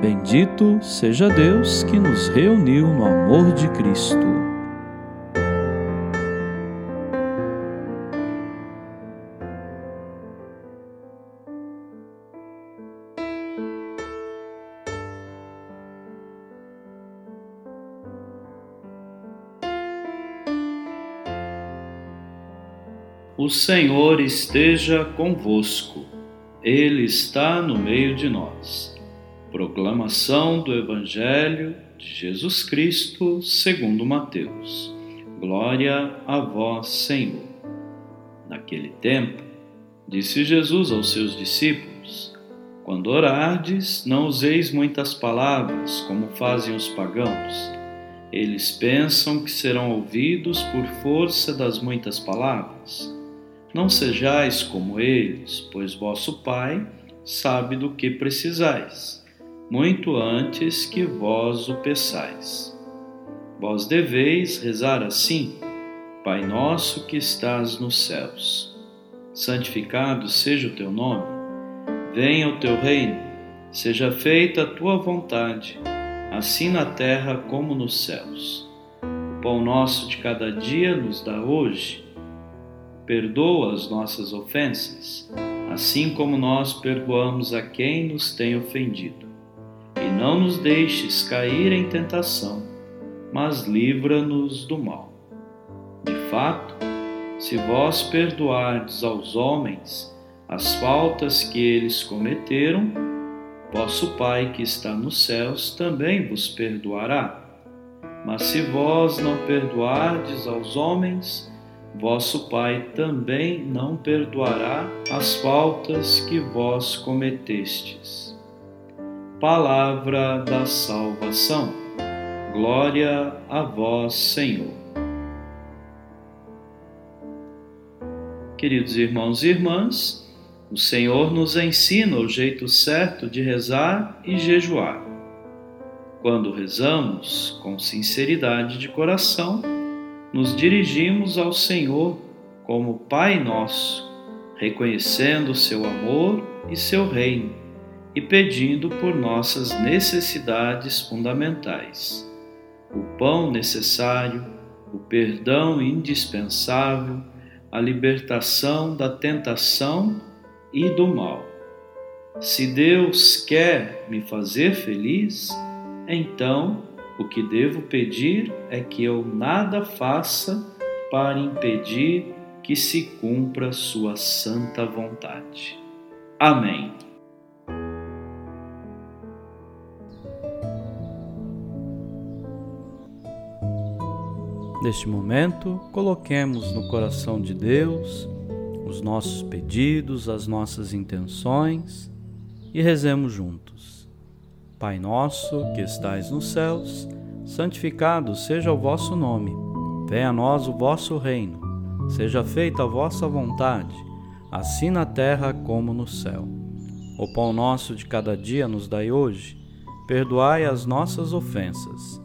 Bendito seja Deus que nos reuniu no amor de Cristo. O Senhor esteja convosco, Ele está no meio de nós. Proclamação do Evangelho de Jesus Cristo segundo Mateus. Glória a vós, Senhor. Naquele tempo, disse Jesus aos seus discípulos: Quando orardes, não useis muitas palavras, como fazem os pagãos. Eles pensam que serão ouvidos por força das muitas palavras. Não sejais como eles, pois vosso Pai sabe do que precisais muito antes que vós o peçais. Vós deveis rezar assim: Pai nosso que estás nos céus, santificado seja o teu nome, venha o teu reino, seja feita a tua vontade, assim na terra como nos céus. O pão nosso de cada dia nos dá hoje. Perdoa as nossas ofensas, assim como nós perdoamos a quem nos tem ofendido não nos deixes cair em tentação, mas livra-nos do mal. De fato, se vós perdoardes aos homens as faltas que eles cometeram, vosso Pai que está nos céus também vos perdoará. Mas se vós não perdoardes aos homens, vosso Pai também não perdoará as faltas que vós cometestes. Palavra da salvação. Glória a vós, Senhor. Queridos irmãos e irmãs, o Senhor nos ensina o jeito certo de rezar e jejuar. Quando rezamos com sinceridade de coração, nos dirigimos ao Senhor como Pai nosso, reconhecendo seu amor e seu reino e pedindo por nossas necessidades fundamentais: o pão necessário, o perdão indispensável, a libertação da tentação e do mal. Se Deus quer me fazer feliz, então o que devo pedir é que eu nada faça para impedir que se cumpra Sua santa vontade. Amém. Neste momento, coloquemos no coração de Deus os nossos pedidos, as nossas intenções e rezemos juntos. Pai nosso que estais nos céus, santificado seja o vosso nome. Venha a nós o vosso reino. Seja feita a vossa vontade, assim na terra como no céu. O pão nosso de cada dia nos dai hoje. Perdoai as nossas ofensas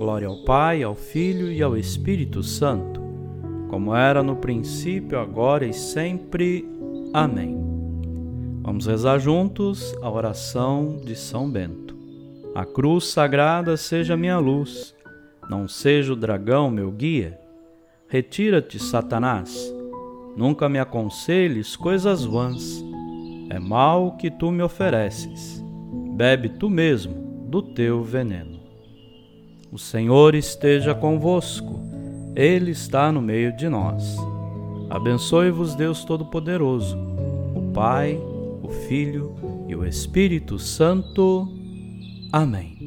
Glória ao Pai, ao Filho e ao Espírito Santo, como era no princípio, agora e sempre. Amém. Vamos rezar juntos a oração de São Bento. A cruz sagrada seja minha luz, não seja o dragão meu guia. Retira-te, Satanás, nunca me aconselhes coisas vãs. É mal que tu me ofereces, bebe tu mesmo do teu veneno. O Senhor esteja convosco, Ele está no meio de nós. Abençoe-vos, Deus Todo-Poderoso, o Pai, o Filho e o Espírito Santo. Amém.